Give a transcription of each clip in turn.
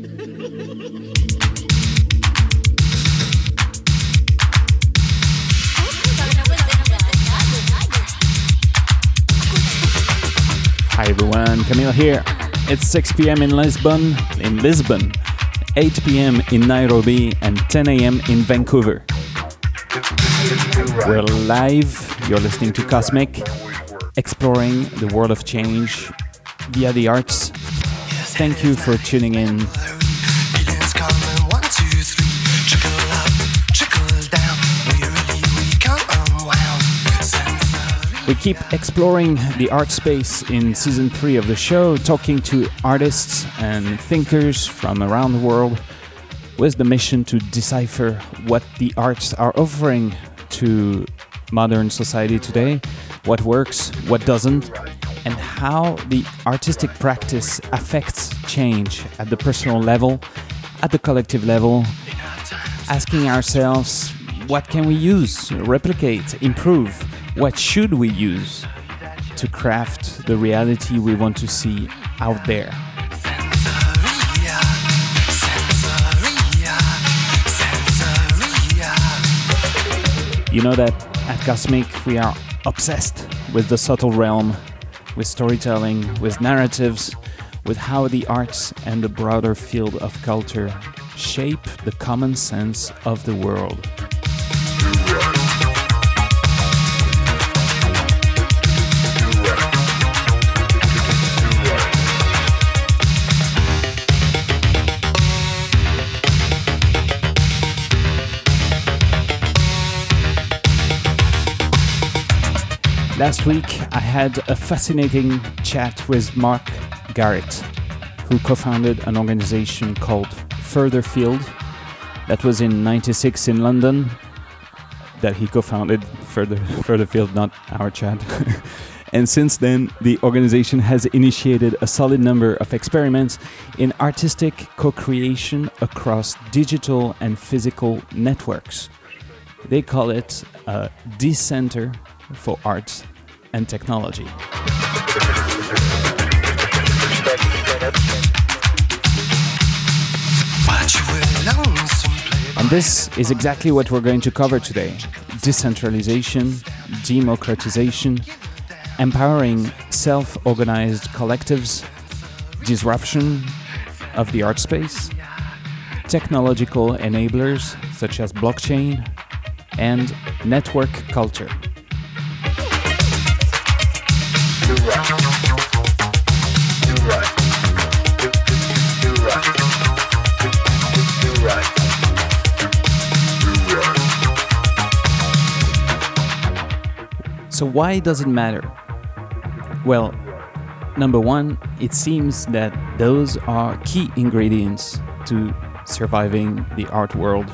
Hi everyone, Camille here. It's 6 p.m. in Lisbon, in Lisbon, 8 p.m. in Nairobi, and 10 a.m. in Vancouver. We're live. You're listening to Cosmic, exploring the world of change via the arts. Thank you for tuning in. We keep exploring the art space in season three of the show, talking to artists and thinkers from around the world with the mission to decipher what the arts are offering to modern society today, what works, what doesn't, and how the artistic practice affects change at the personal level, at the collective level, asking ourselves what can we use, replicate, improve, what should we use to craft the reality we want to see out there. You know that at Cosmic we are obsessed with the subtle realm, with storytelling, with narratives, with how the arts and the broader field of culture shape the common sense of the world. Last week, I had a fascinating chat with Marc Garrett, who co founded an organization called Furtherfield that was in 96 in London. That he co founded Further, Furtherfield, not our chat. and since then, the organization has initiated a solid number of experiments in artistic co creation across digital and physical networks. They call it a decenter for arts and technology. And this is exactly what we're going to cover today decentralization, democratization, empowering self organized collectives, disruption of the art space, technological enablers such as blockchain, and network culture. So, why does it matter? Well, number one, it seems that those are key ingredients to surviving the art world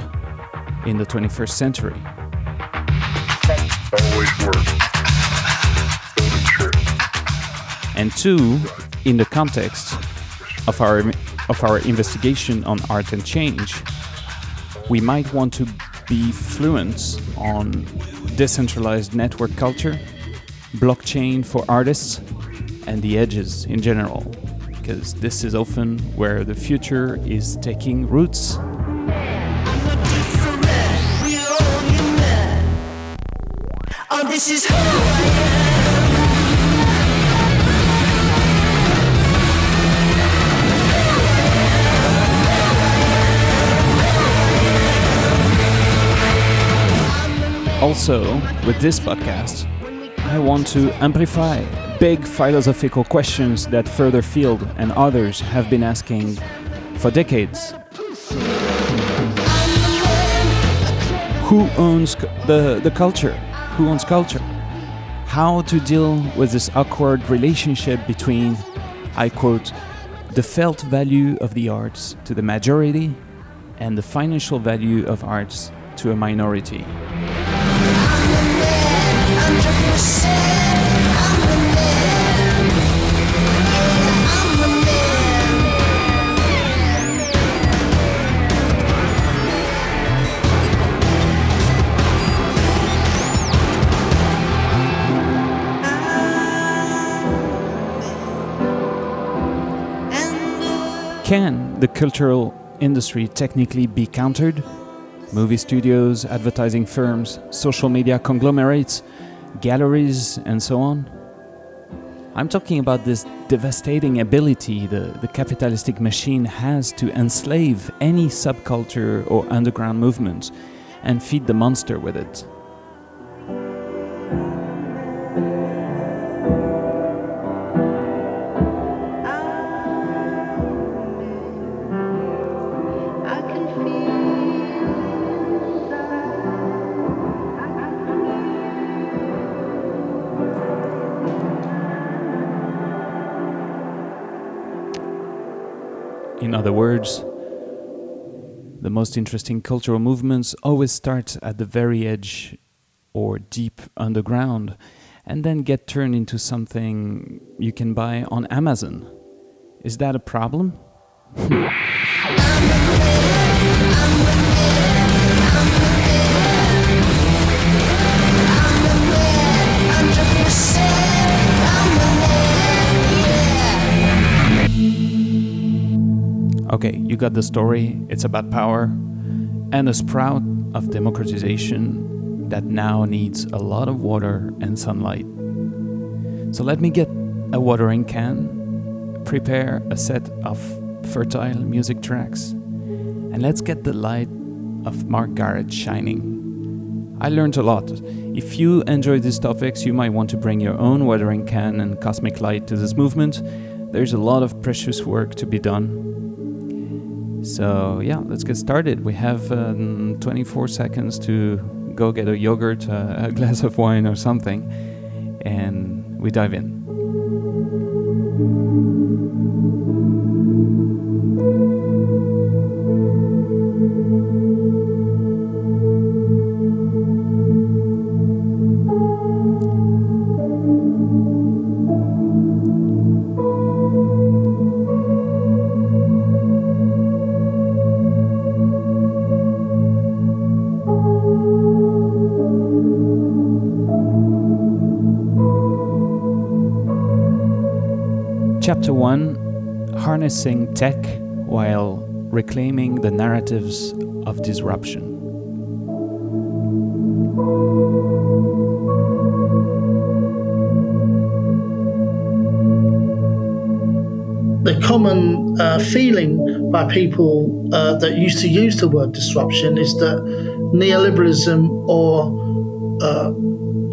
in the 21st century. And two, in the context of our of our investigation on art and change, we might want to be fluent on decentralized network culture, blockchain for artists, and the edges in general, because this is often where the future is taking roots. this is who I am. Also, with this podcast, I want to amplify big philosophical questions that Furtherfield and others have been asking for decades. Who owns the, the culture? Who owns culture? How to deal with this awkward relationship between, I quote, the felt value of the arts to the majority and the financial value of arts to a minority. Can the cultural industry technically be countered? Movie studios, advertising firms, social media conglomerates galleries, and so on? I'm talking about this devastating ability the, the capitalistic machine has to enslave any subculture or underground movement and feed the monster with it. Most interesting cultural movements always start at the very edge or deep underground and then get turned into something you can buy on Amazon. Is that a problem? Okay, you got the story. It's about power and a sprout of democratization that now needs a lot of water and sunlight. So let me get a watering can, prepare a set of fertile music tracks, and let's get the light of Marc Garrett shining. I learned a lot. If you enjoy these topics, you might want to bring your own watering can and cosmic light to this movement. There's a lot of precious work to be done, so yeah, let's get started. We have um, 24 seconds to go get a yogurt, uh, a glass of wine, or something, and we dive in. Chapter 1 Harnessing Tech while reclaiming the narratives of disruption. The common uh, feeling by people uh, that used to use the word disruption is that neoliberalism or uh,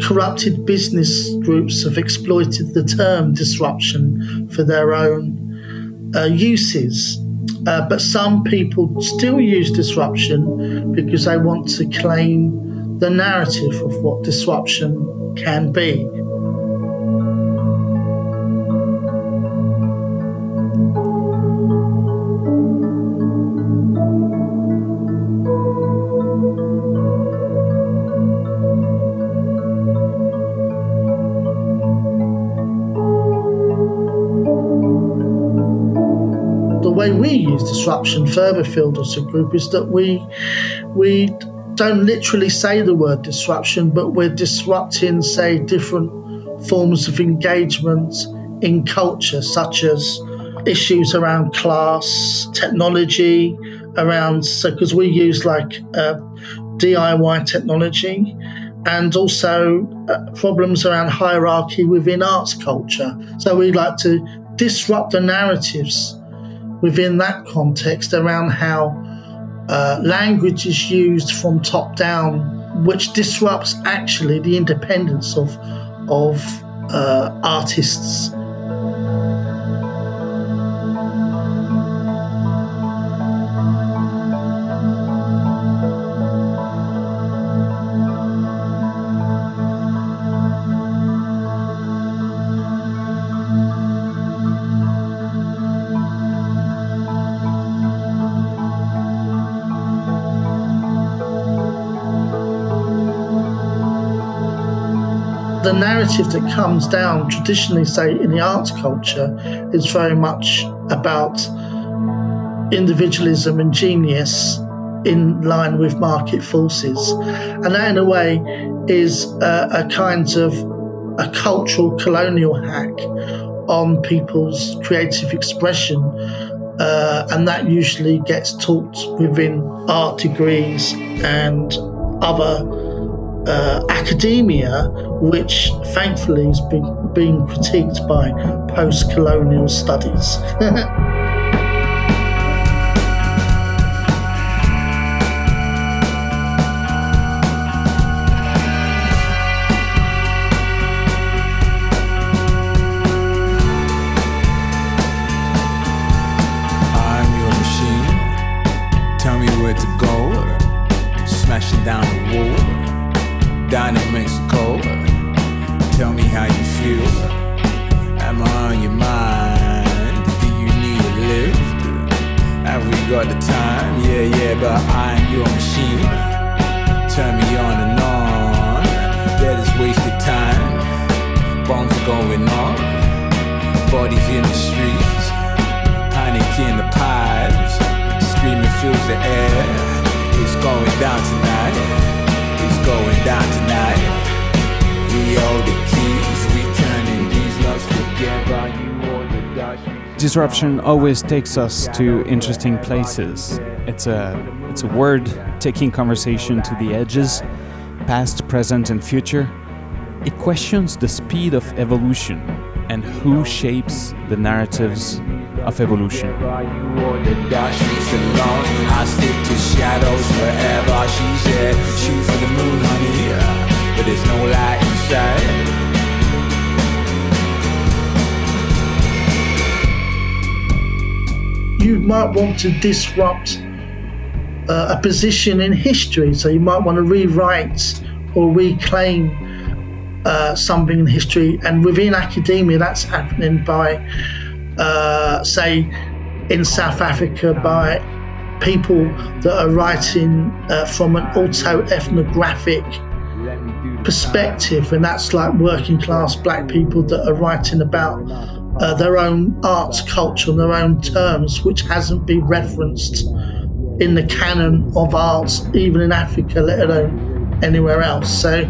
corrupted business groups have exploited the term disruption for their own uh, uses. Uh, but some people still use disruption because they want to claim the narrative of what disruption can be. Disruption Furtherfield as a group is that we we don't literally say the word disruption, but we're disrupting, say, different forms of engagement in culture, such as issues around class, technology, around so because we use like uh, DIY technology, and also uh, problems around hierarchy within arts culture. So we like to disrupt the narratives within that context around how uh, language is used from top down, which disrupts actually the independence of of uh, artists the narrative that comes down traditionally, say, in the arts culture, is very much about individualism and genius in line with market forces. And that, in a way, is a, a kind of a cultural colonial hack on people's creative expression uh, and that usually gets taught within art degrees and other uh, academia, which thankfully has been being critiqued by post colonial studies. disruption always takes us to interesting places. It's a it's a word taking conversation to the edges, past, present, and future. It questions the speed of evolution and who shapes the narratives of evolution. but there's no light inside. You might want to disrupt uh, a position in history. So you might want to rewrite or reclaim uh, something in history. And within academia, that's happening by, uh, say, in South Africa, by people that are writing uh, from an auto ethnographic perspective. And that's like working class black people that are writing about uh, their own arts culture and their own terms, which hasn't been referenced in the canon of arts, even in Africa, let alone anywhere else. So,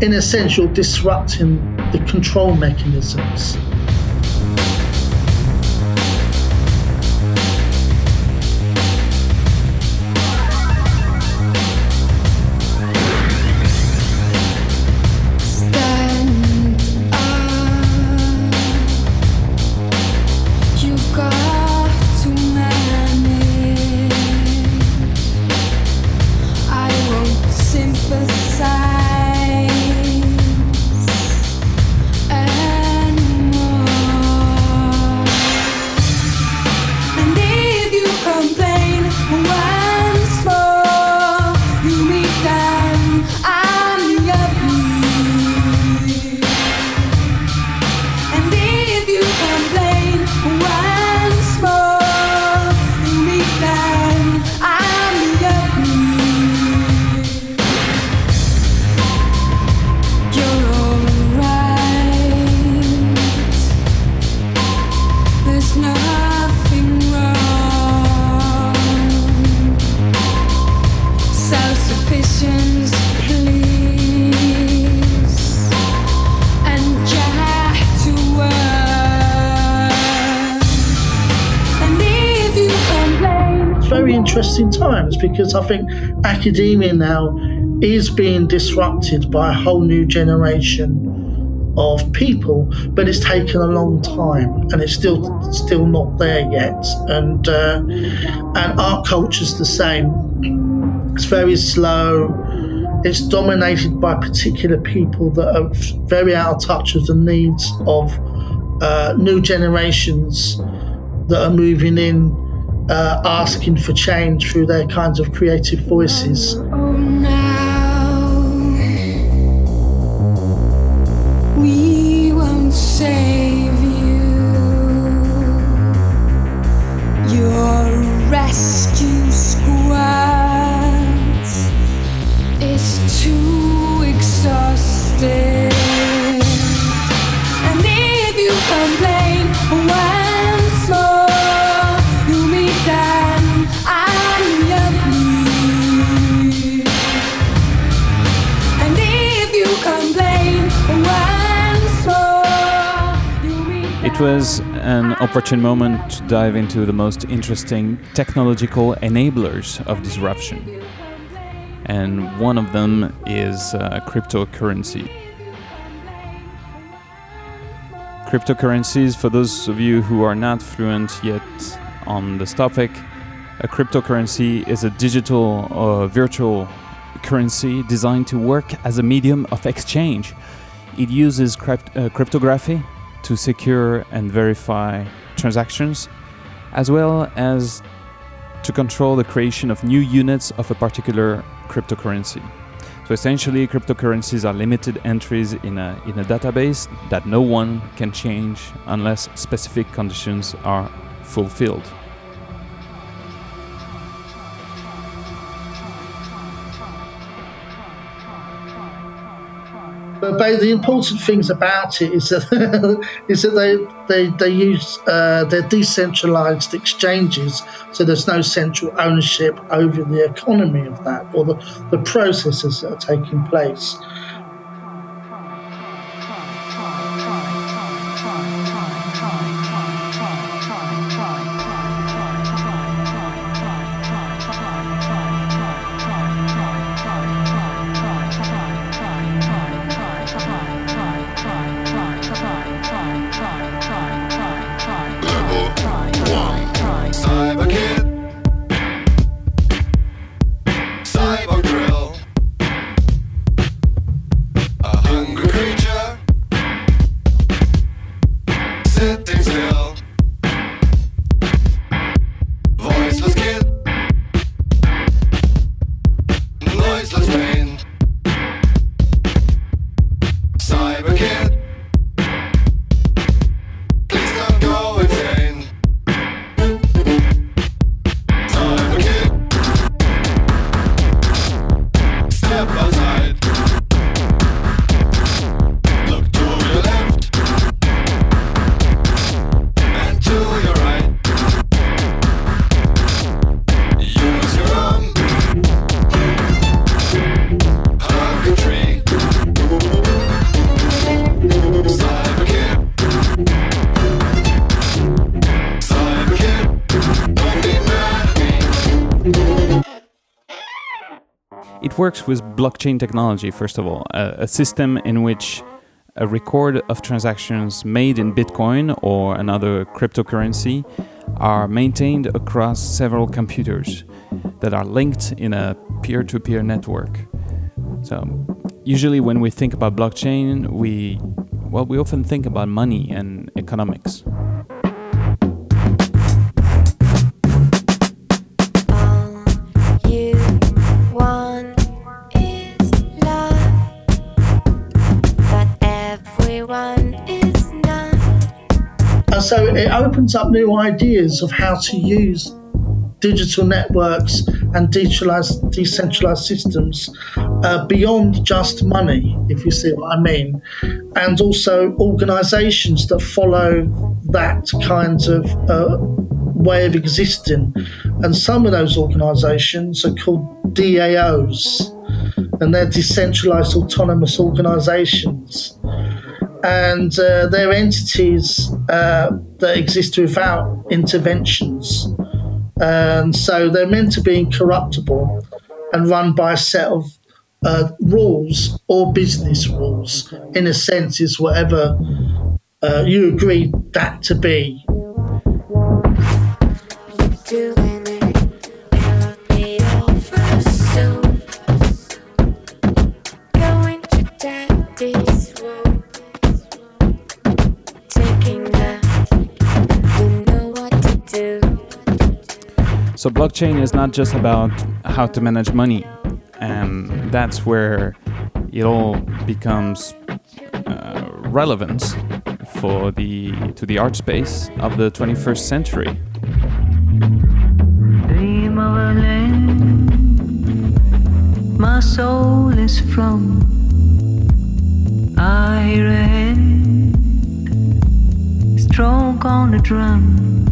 in a sense, you're disrupting the control mechanisms. Because I think academia now is being disrupted by a whole new generation of people, but it's taken a long time and it's still still not there yet. And uh, and art culture's the same. It's very slow. It's dominated by particular people that are very out of touch with the needs of uh, new generations that are moving in uh, asking for change through their kinds of creative voices. Oh, now we won't save you. Your rescue squad is too exhausted. Was an opportune moment to dive into the most interesting technological enablers of disruption. And one of them is uh, cryptocurrency. Cryptocurrencies, for those of you who are not fluent yet on this topic, a cryptocurrency is a digital or virtual currency designed to work as a medium of exchange. It uses crypt- uh, cryptography to secure and verify transactions, as well as to control the creation of new units of a particular cryptocurrency. So essentially, cryptocurrencies are limited entries in a, in a database that no one can change unless specific conditions are fulfilled. But the important things about it is that is that they they, they use uh, they're decentralized exchanges, so there's no central ownership over the economy of that or the, the processes that are taking place. Works with blockchain technology, first of all, a, a system in which a record of transactions made in Bitcoin or another cryptocurrency are maintained across several computers that are linked in a peer to peer network. So, usually when we think about blockchain, we well, we often think about money and economics. So it opens up new ideas of how to use digital networks and decentralized, decentralized systems uh, beyond just money, if you see what I mean, and also organizations that follow that kind of uh, way of existing. And some of those organizations are called DAOs, and they're decentralized autonomous organizations and uh, they're entities uh, that exist without interventions. And so they're meant to be incorruptible and run by a set of uh, rules or business rules, in a sense, is whatever uh, you agree that to be. So, blockchain is not just about how to manage money, and that's where it all becomes uh, relevant for the to the art space of the 21st century. My soul is from on the drum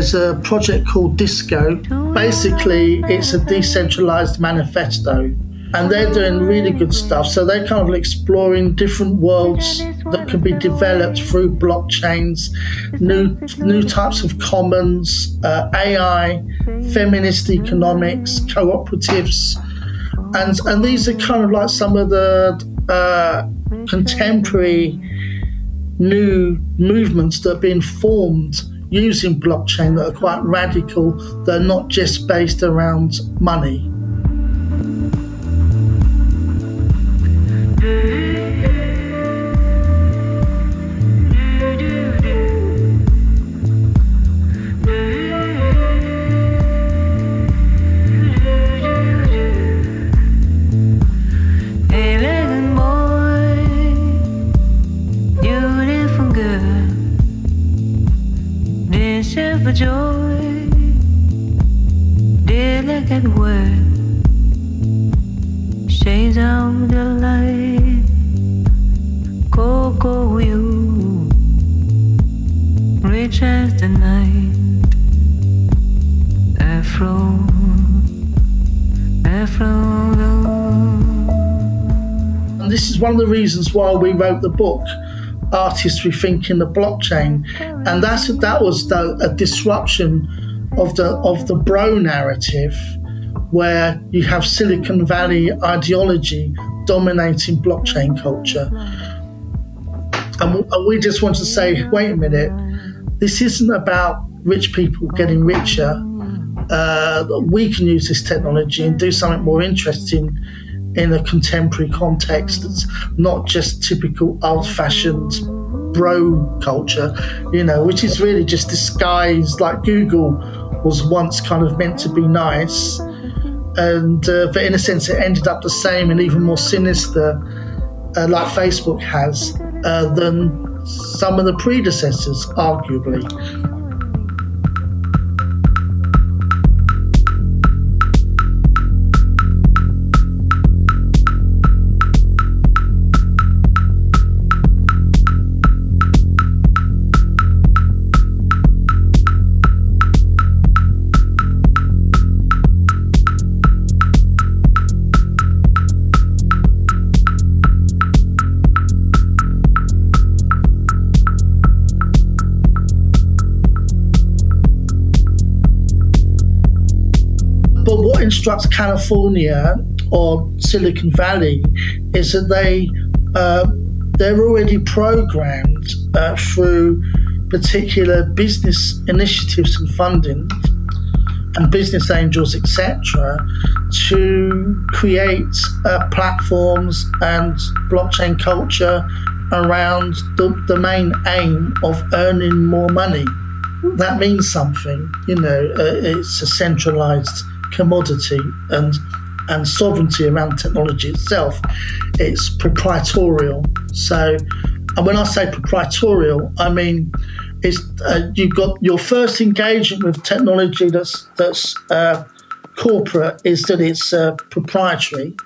there's a project called Disco. Basically, it's a decentralized manifesto. And they're doing really good stuff. So they're kind of exploring different worlds that can be developed through blockchains, new new types of commons, uh, AI, feminist economics, cooperatives, and and these are kind of like some of the uh, contemporary new movements that are being formed using blockchain that are quite radical, they're not just based around money. Reasons why we wrote the book, Artists Rethinking the Blockchain, and that's that was the, a disruption of the of the bro narrative, where you have Silicon Valley ideology dominating blockchain culture, and, and we just want to say, wait a minute, this isn't about rich people getting richer. Uh, we can use this technology and do something more interesting in a contemporary context that's not just typical old fashioned bro culture, you know, which is really just disguised like Google was once kind of meant to be nice. And uh, but in a sense, it ended up the same and even more sinister, uh, like Facebook has, uh, than some of the predecessors, arguably. Instructs California or Silicon Valley is that they uh, they're already programmed uh, through particular business initiatives and funding and business angels, etc., to create uh, platforms and blockchain culture around the, the main aim of earning more money. That means something, you know, uh, it's a centralized commodity and and sovereignty around technology itself. It's proprietorial. So, and when I say proprietorial, I mean it's uh, you've got your first engagement with technology that's that's uh, corporate is that it's uh, proprietary.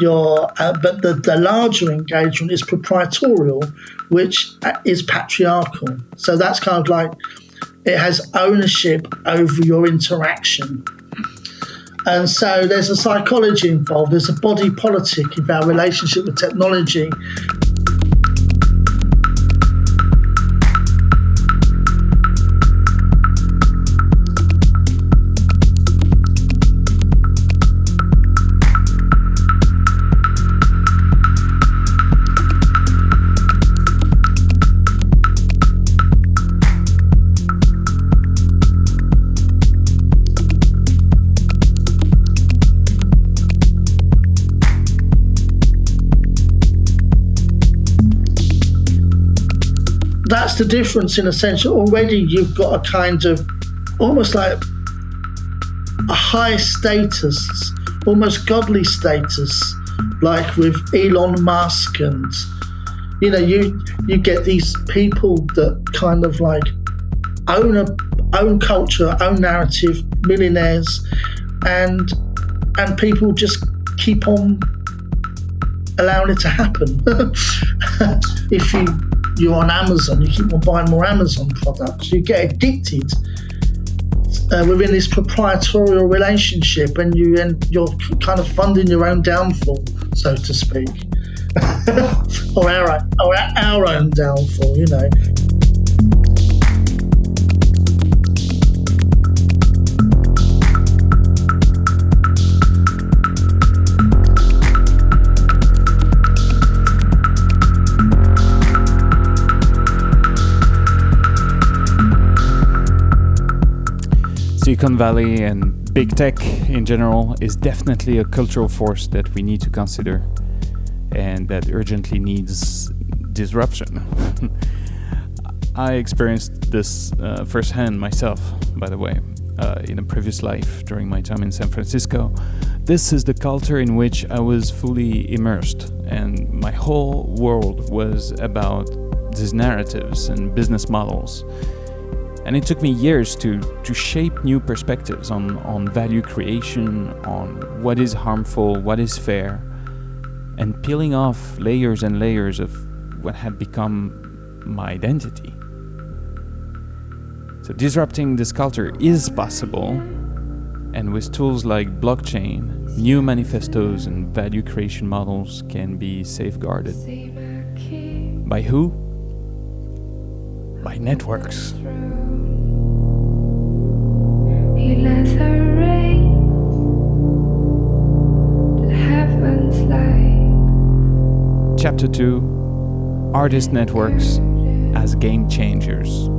Your, uh, but the, the larger engagement is proprietorial, which uh, is patriarchal. So that's kind of like it has ownership over your interaction and so there's a psychology involved, there's a body politic in our relationship with technology. The difference in a sense. Already you've got a kind of almost like a high status, almost godly status, like with Elon Musk and you know you you get these people that kind of like own a own culture, own narrative, millionaires, and and people just keep on allowing it to happen. if you you're on Amazon, you keep on buying more Amazon products, you get addicted uh, within this proprietorial relationship, and you and you're kind of funding your own downfall, so to speak, or our or our own downfall, you know. Silicon Valley and big tech in general is definitely a cultural force that we need to consider and that urgently needs disruption. I experienced this uh, firsthand myself, by the way, uh, in a previous life during my time in San Francisco. This is the culture in which I was fully immersed, and my whole world was about these narratives and business models and it took me years to, to shape new perspectives on, on value creation, on what is harmful, what is fair, and peeling off layers and layers of what had become my identity. So, disrupting this culture is possible, and with tools like blockchain, new manifestos and value creation models can be safeguarded. By who? By networks. Chapter 2 Artist Networks as Game Changers.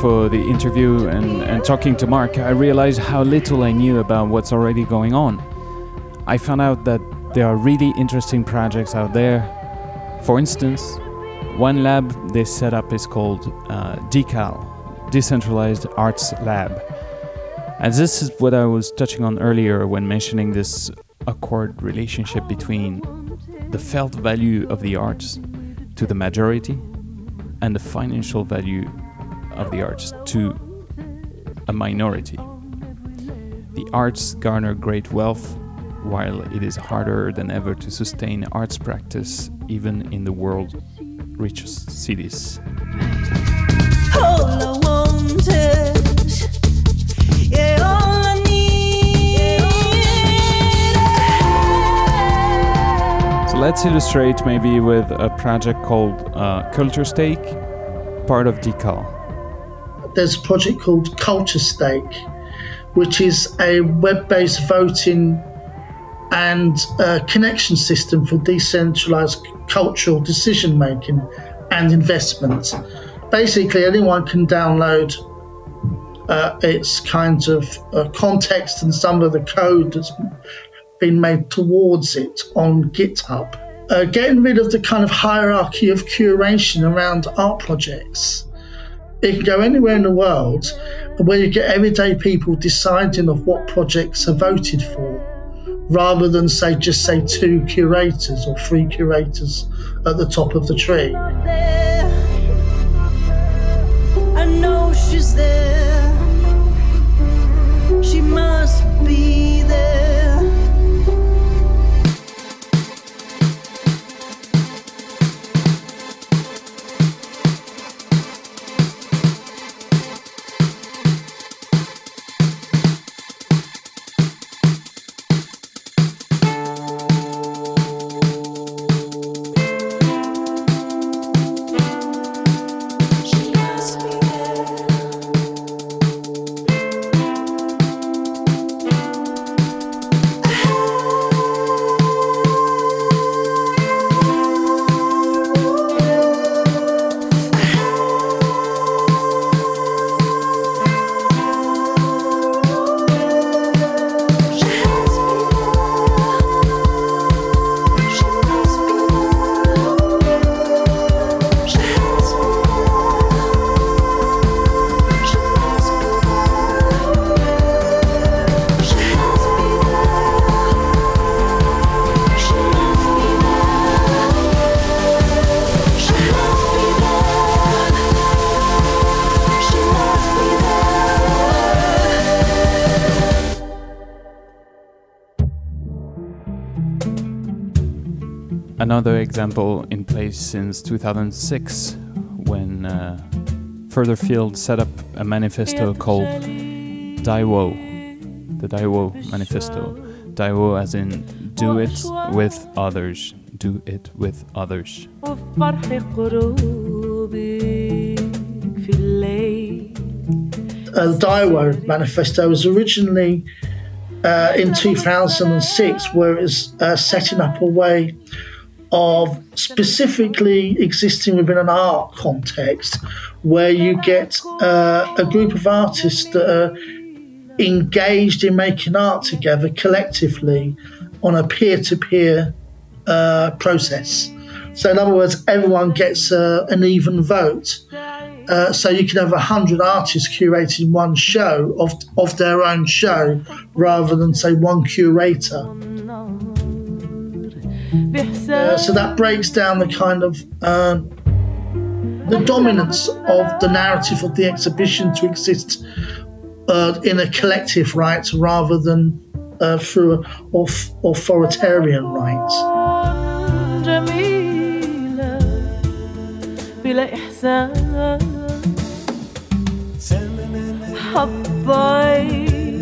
For the interview and, and talking to Marc, I realized how little I knew about what's already going on. I found out that there are really interesting projects out there. For instance, one lab they set up is called uh, DECAL, Decentralized Arts Lab. And this is what I was touching on earlier when mentioning this awkward relationship between the felt value of the arts to the majority and the financial value of the arts to a minority. The arts garner great wealth, while it is harder than ever to sustain arts practice even in the world's richest cities. So let's illustrate maybe with a project called uh, Culture Stake, part of DECAL there's a project called Culture Stake, which is a web based voting and connection system for decentralized cultural decision making and investment. Basically, anyone can download uh, its kind of uh, context and some of the code that's been made towards it on GitHub. uh, getting rid of the kind of hierarchy of curation around art projects. It can go anywhere in the world where you get everyday people deciding of what projects are voted for, rather than say just say two curators or three curators at the top of the tree. She must be there. example, in place since 2006 when uh, Furtherfield set up a manifesto called DIWO, the DIWO Manifesto. DIWO as in do it with others, do it with others. Uh, the DIWO Manifesto was originally uh, in 2006, where it was uh, setting up a way of specifically existing within an art context where you get uh, a group of artists that are engaged in making art together collectively on a peer to peer process. So, in other words, everyone gets uh, an even vote. Uh, so you can have a hundred artists curating one show of of their own show, rather than say one curator. Uh, so that breaks down the kind of um, the dominance of the narrative of the exhibition to exist uh, in a collective right rather than uh, through an auth- authoritarian right. جميلة بلا إحساس حبيتك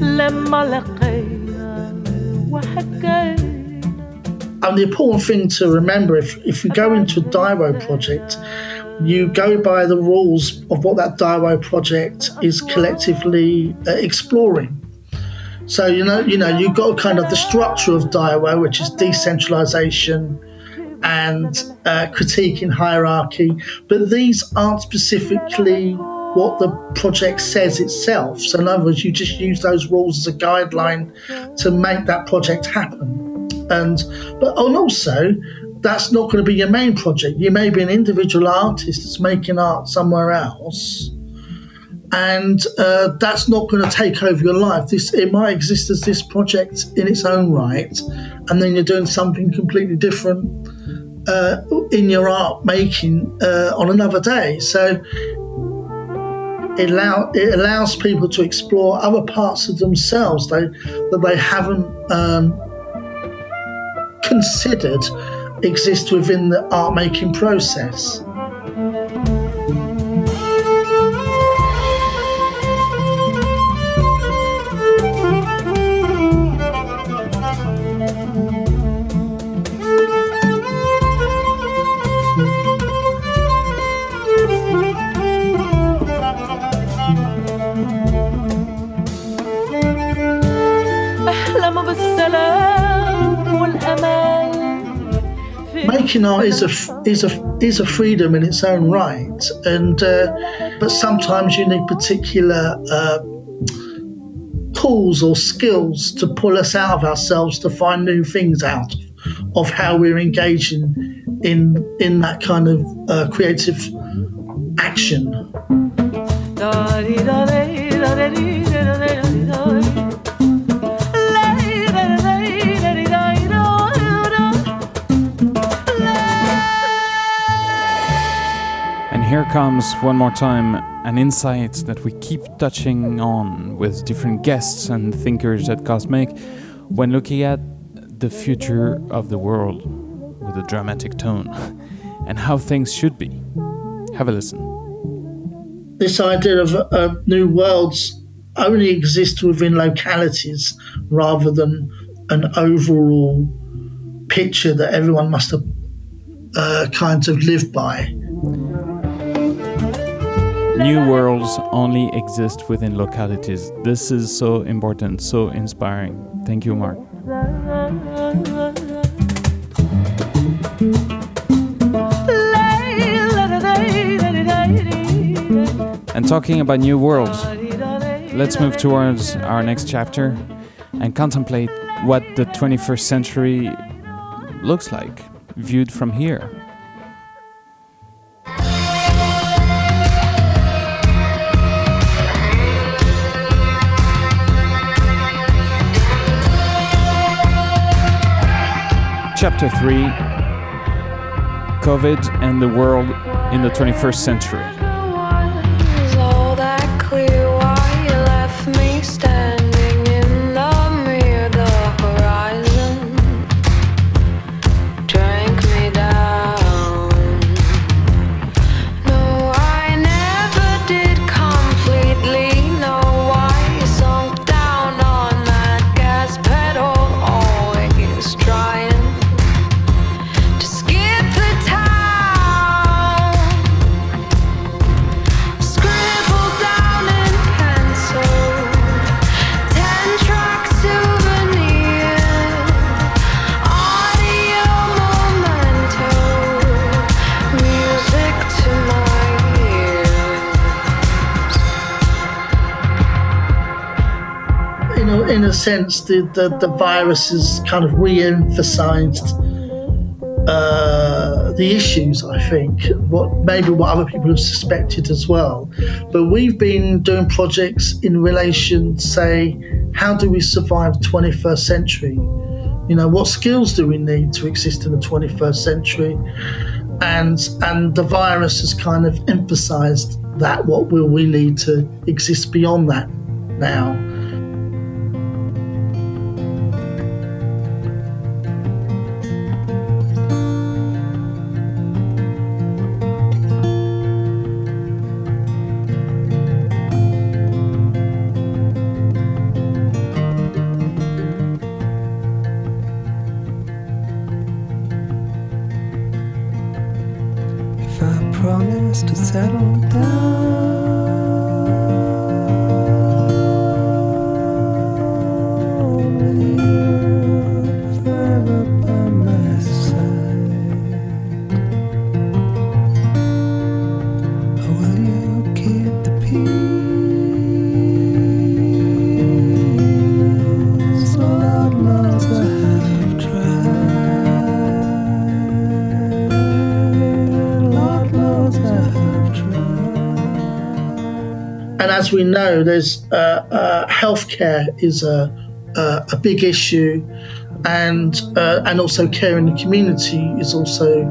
لما لقينا وحكينا and the important thing to remember if, if you go into a DIWO project, you go by the rules of what that DIWO project is collectively uh, exploring. So you know, you know, you've got kind of the structure of DIWO, which is decentralization and uh, critiquing hierarchy, but these aren't specifically what the project says itself. So in other words, you just use those rules as a guideline to make that project happen and but and also that's not going to be your main project. You may be an individual artist that's making art somewhere else, and uh, that's not going to take over your life. This it might exist as this project in its own right, and then you're doing something completely different uh, in your art making uh, on another day. So. It, allow, it allows people to explore other parts of themselves they, that they haven't um, considered exist within the art making process. Making art is a is a is a freedom in its own right, and uh, but sometimes you need particular uh, tools or skills to pull us out of ourselves to find new things out of how we're engaging in in that kind of uh, creative action. Here comes one more time an insight that we keep touching on with different guests and thinkers at Cosmic when looking at the future of the world with a dramatic tone and how things should be. Have a listen. This idea of uh, new worlds only exists within localities rather than an overall picture that everyone must have uh, kind of lived by. New worlds only exist within localities. This is so important, so inspiring. Thank you, Marc. And talking about new worlds, let's move towards our next chapter and contemplate what the 21st century looks like viewed from here. Chapter 3 COVID and the world in the 21st century. Sense, the, the, the virus has kind of re-emphasized uh, the issues. I think what maybe what other people have suspected as well. But we've been doing projects in relation, say, how do we survive the 21st century? You know, what skills do we need to exist in the 21st century? And and the virus has kind of emphasized that. What will we need to exist beyond that now? Settle Know, there's uh, uh, healthcare is a, a a big issue, and uh, and also care in the community is also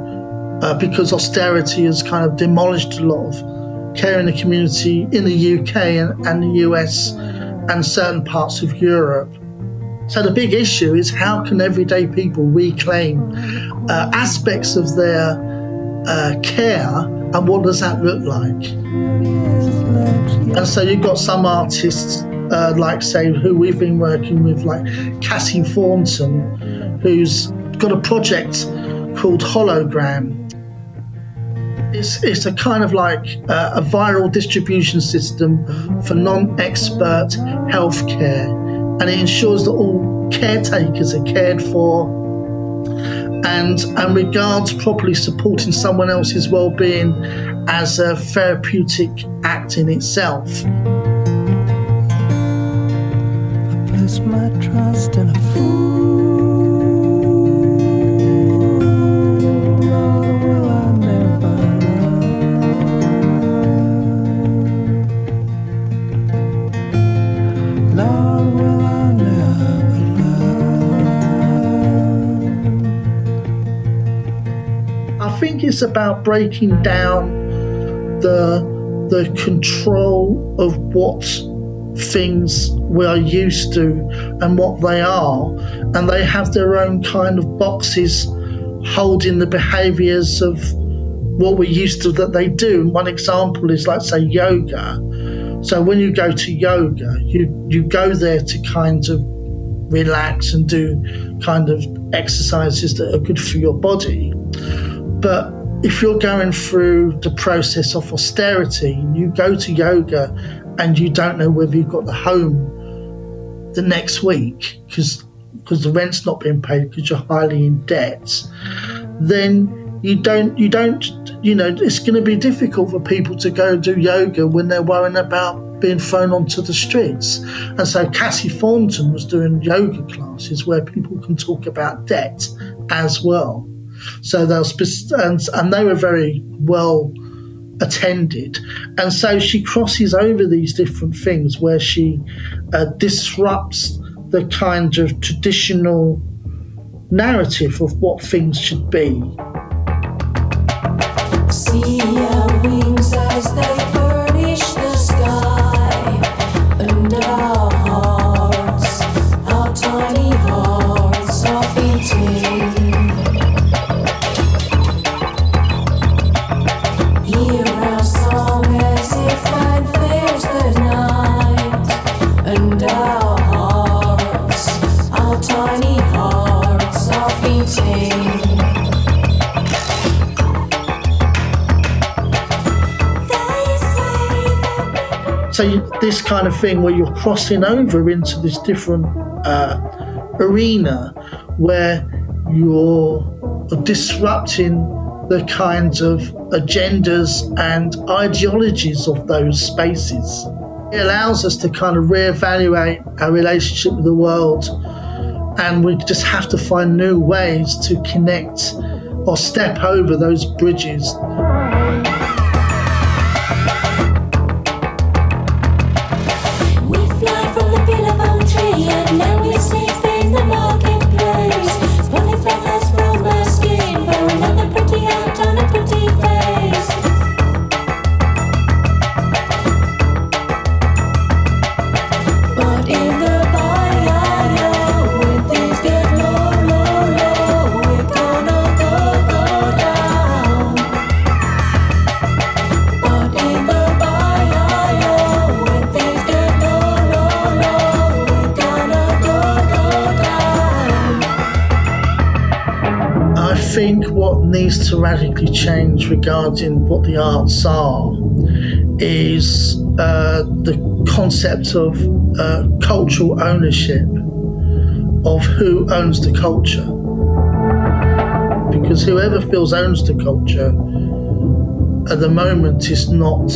uh, because austerity has kind of demolished a lot of care in the community in the UK and, and the US and certain parts of Europe. So the big issue is how can everyday people reclaim uh, aspects of their uh, care, and what does that look like? And so you've got some artists, uh, like say, who we've been working with, like Cassie Thornton, who's got a project called Hologram. It's, it's a kind of like uh, a viral distribution system for non-expert healthcare, and it ensures that all caretakers are cared for and and regards properly supporting someone else's well-being as a therapeutic act in itself. It's about breaking down the the control of what things we are used to and what they are, and they have their own kind of boxes holding the behaviors of what we're used to that they do. One example is like say yoga. So when you go to yoga, you you go there to kind of relax and do kind of exercises that are good for your body. But if you're going through the process of austerity, and you go to yoga and you don't know whether you've got the home the next week because because the rent's not being paid because you're highly in debt, then you don't you don't you know it's going to be difficult for people to go do yoga when they're worrying about being thrown onto the streets. And so Cassie Thornton was doing yoga classes where people can talk about debt as well. So they'll spe- and, and they were very well attended. And so she crosses over these different things where she uh, disrupts the kind of traditional narrative of what things should be. See our wings as they this kind of thing where you're crossing over into this different uh, arena where you're disrupting the kinds of agendas and ideologies of those spaces. It allows us to kind of reevaluate our relationship with the world, and we just have to find new ways to connect or step over those bridges think what needs to radically change regarding what the arts are is uh, the concept of uh, cultural ownership of who owns the culture. Because whoever feels owns the culture at the moment is not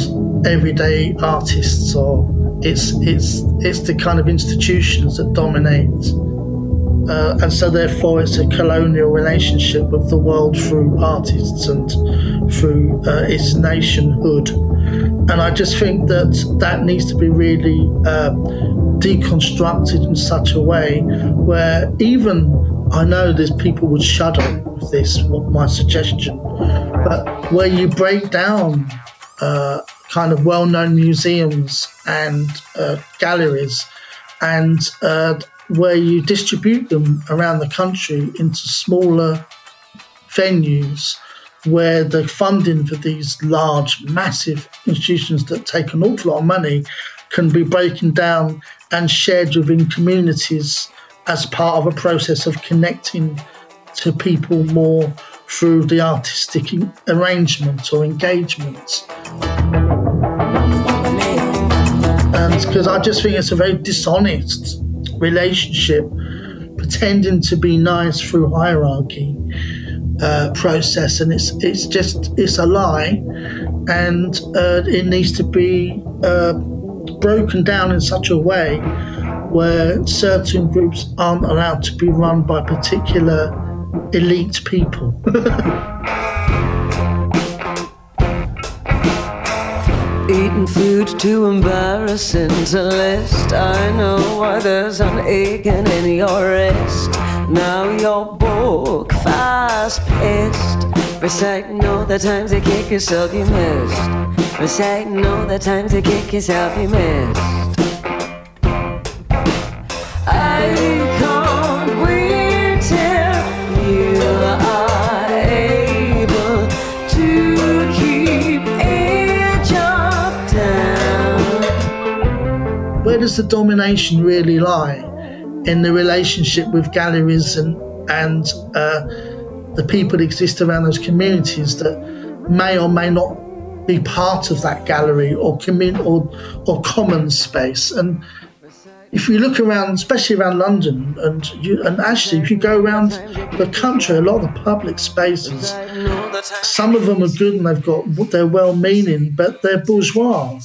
everyday artists or it's it's it's the kind of institutions that dominate uh, and so therefore it's a colonial relationship with the world through artists and through uh, its nationhood. And i just think that that needs to be really uh, deconstructed in such a way where even i know there's people would shudder with this my suggestion but where you break down uh, kind of well-known museums and uh, galleries and uh, where you distribute them around the country into smaller venues where the funding for these large, massive institutions that take an awful lot of money can be broken down and shared within communities as part of a process of connecting to people more through the artistic arrangement or engagement. And because I just think it's a very dishonest relationship, pretending to be nice through hierarchy uh, process, and it's it's just it's a lie, and uh, it needs to be uh, broken down in such a way where certain groups aren't allowed to be run by particular elite people. Eating food too embarrassing to list. I know why there's an aching in your wrist. Now you're book fast paced. Reciting all the times you kick yourself you missed. Reciting all the times you kick yourself you missed. Does the domination really lie in the relationship with galleries and and uh, the people that exist around those communities that may or may not be part of that gallery or commun- or or common space and if you look around, especially around London, and you, and actually, if you go around the country, a lot of the public spaces, some of them are good and they've got they're well-meaning, but they're bourgeois.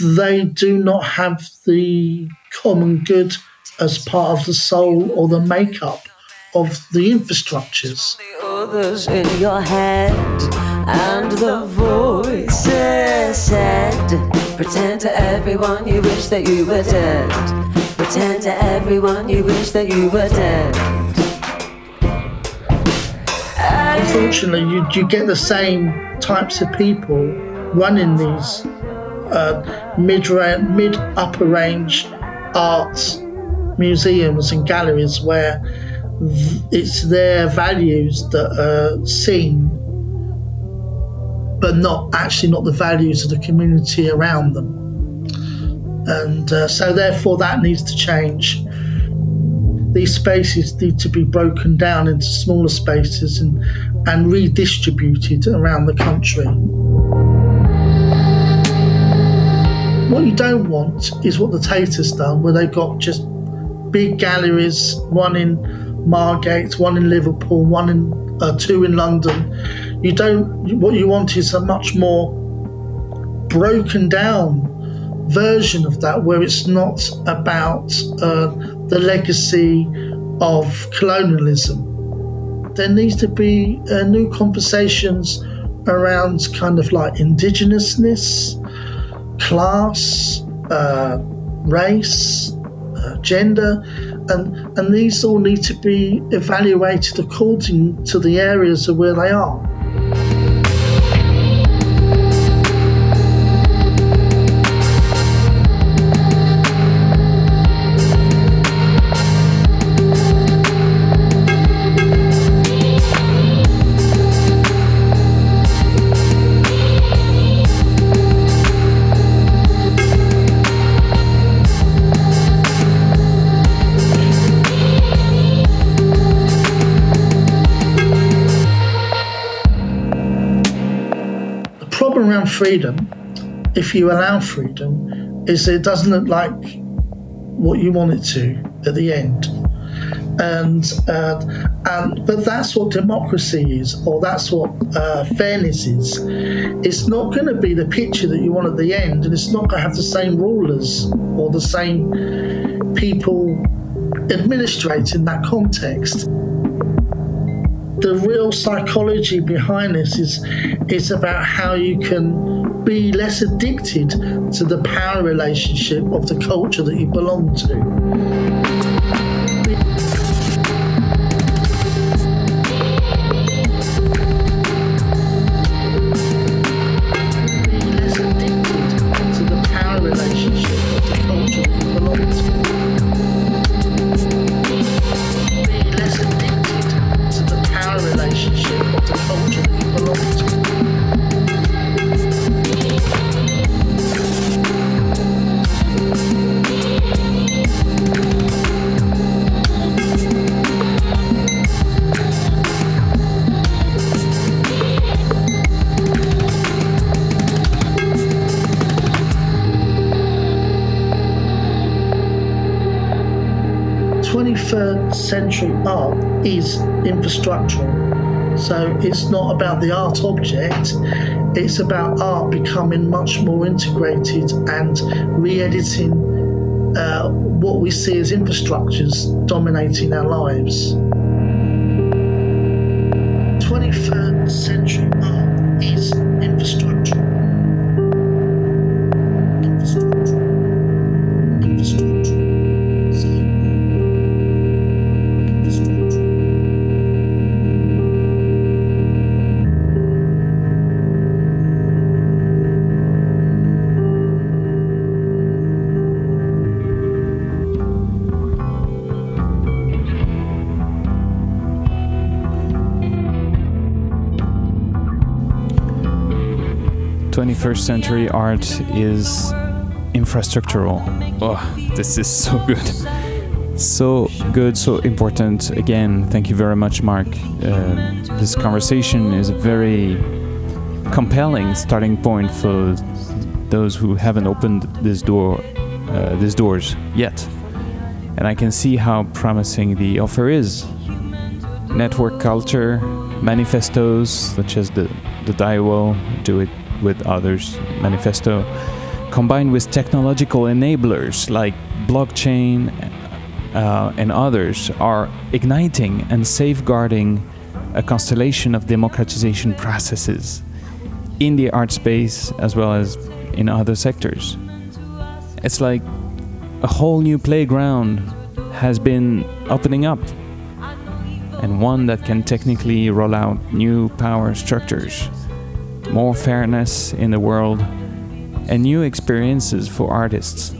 They do not have the common good as part of the soul or the makeup of the infrastructures. the others in your head and the voices said pretend to everyone you wish that you were dead pretend to everyone you wish that you were dead Unfortunately, you, you get the same types of people running these uh, mid mid upper range arts museums and galleries where it's their values that are seen, but not actually not the values of the community around them. And uh, so, therefore, that needs to change these spaces need to be broken down into smaller spaces and, and redistributed around the country. What you don't want is what the Tate has done, where they've got just big galleries, one in Margate, one in Liverpool, one in uh, two in London. You don't. What you want is a much more broken down version of that, where it's not about uh, the legacy of colonialism. There needs to be uh, new conversations around kind of like indigenousness, class, uh, race, uh, gender, and and these all need to be evaluated according to the areas of where they are. Freedom, if you allow freedom, is that it doesn't look like what you want it to at the end. And uh, and but that's what democracy is, or that's what uh, fairness is. It's not going to be the picture that you want at the end, and it's not going to have the same rulers or the same people administrating that context the real psychology behind this is is about how you can be less addicted to the power relationship of the culture that you belong to. So it's not about the art object. It's about art becoming much more integrated and re-editing uh, what we see as infrastructures dominating our lives. 21st century art is infrastructural. Oh, this is so good. So good, so important. Again, thank you very much, Marc. Uh, this conversation is a very compelling starting point for those who haven't opened this door, uh, these doors yet. And I can see how promising the offer is. Network culture, manifestos such as the the DIWO, do it with others manifesto, combined with technological enablers like blockchain uh, and others, are igniting and safeguarding a constellation of democratization processes in the art space as well as in other sectors. It's like a whole new playground has been opening up, and one that can technically roll out new power structures, more fairness in the world, and new experiences for artists.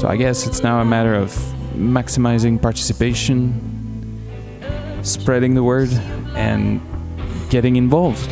So I guess it's now a matter of maximizing participation, spreading the word, and getting involved.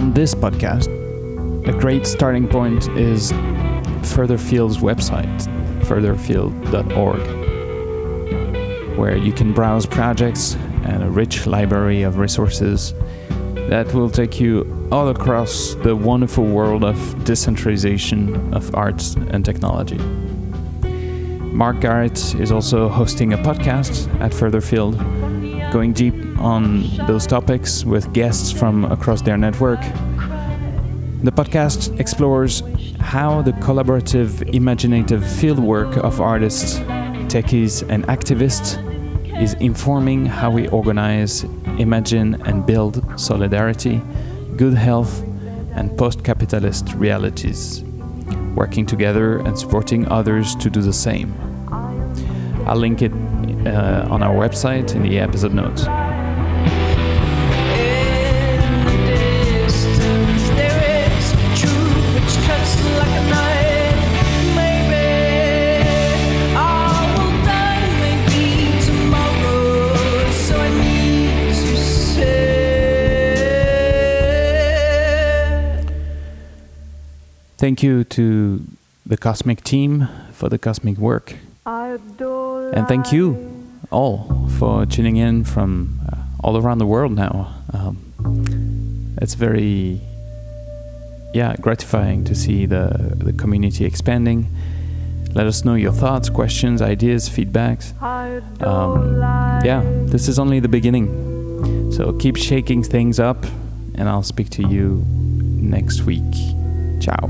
Beyond this podcast, a great starting point is Furtherfield's website, furtherfield.org, where you can browse projects and a rich library of resources that will take you all across the wonderful world of decentralization of arts and technology. Marc Garrett is also hosting a podcast at Furtherfield, going deep on those topics with guests from across their network. The podcast explores how the collaborative, imaginative fieldwork of artists, techies, and activists is informing how we organize, imagine, and build solidarity, good health, and post capitalist realities, working together and supporting others to do the same. I'll link it uh, on our website in the episode notes. Thank you to the Cosmic team for the cosmic work. And thank you all for tuning in from uh, all around the world now. Um, it's very, yeah, gratifying to see the, the community expanding. Let us know your thoughts, questions, ideas, feedbacks. Um, yeah, this is only the beginning. So keep shaking things up, and I'll speak to you next week. Ciao.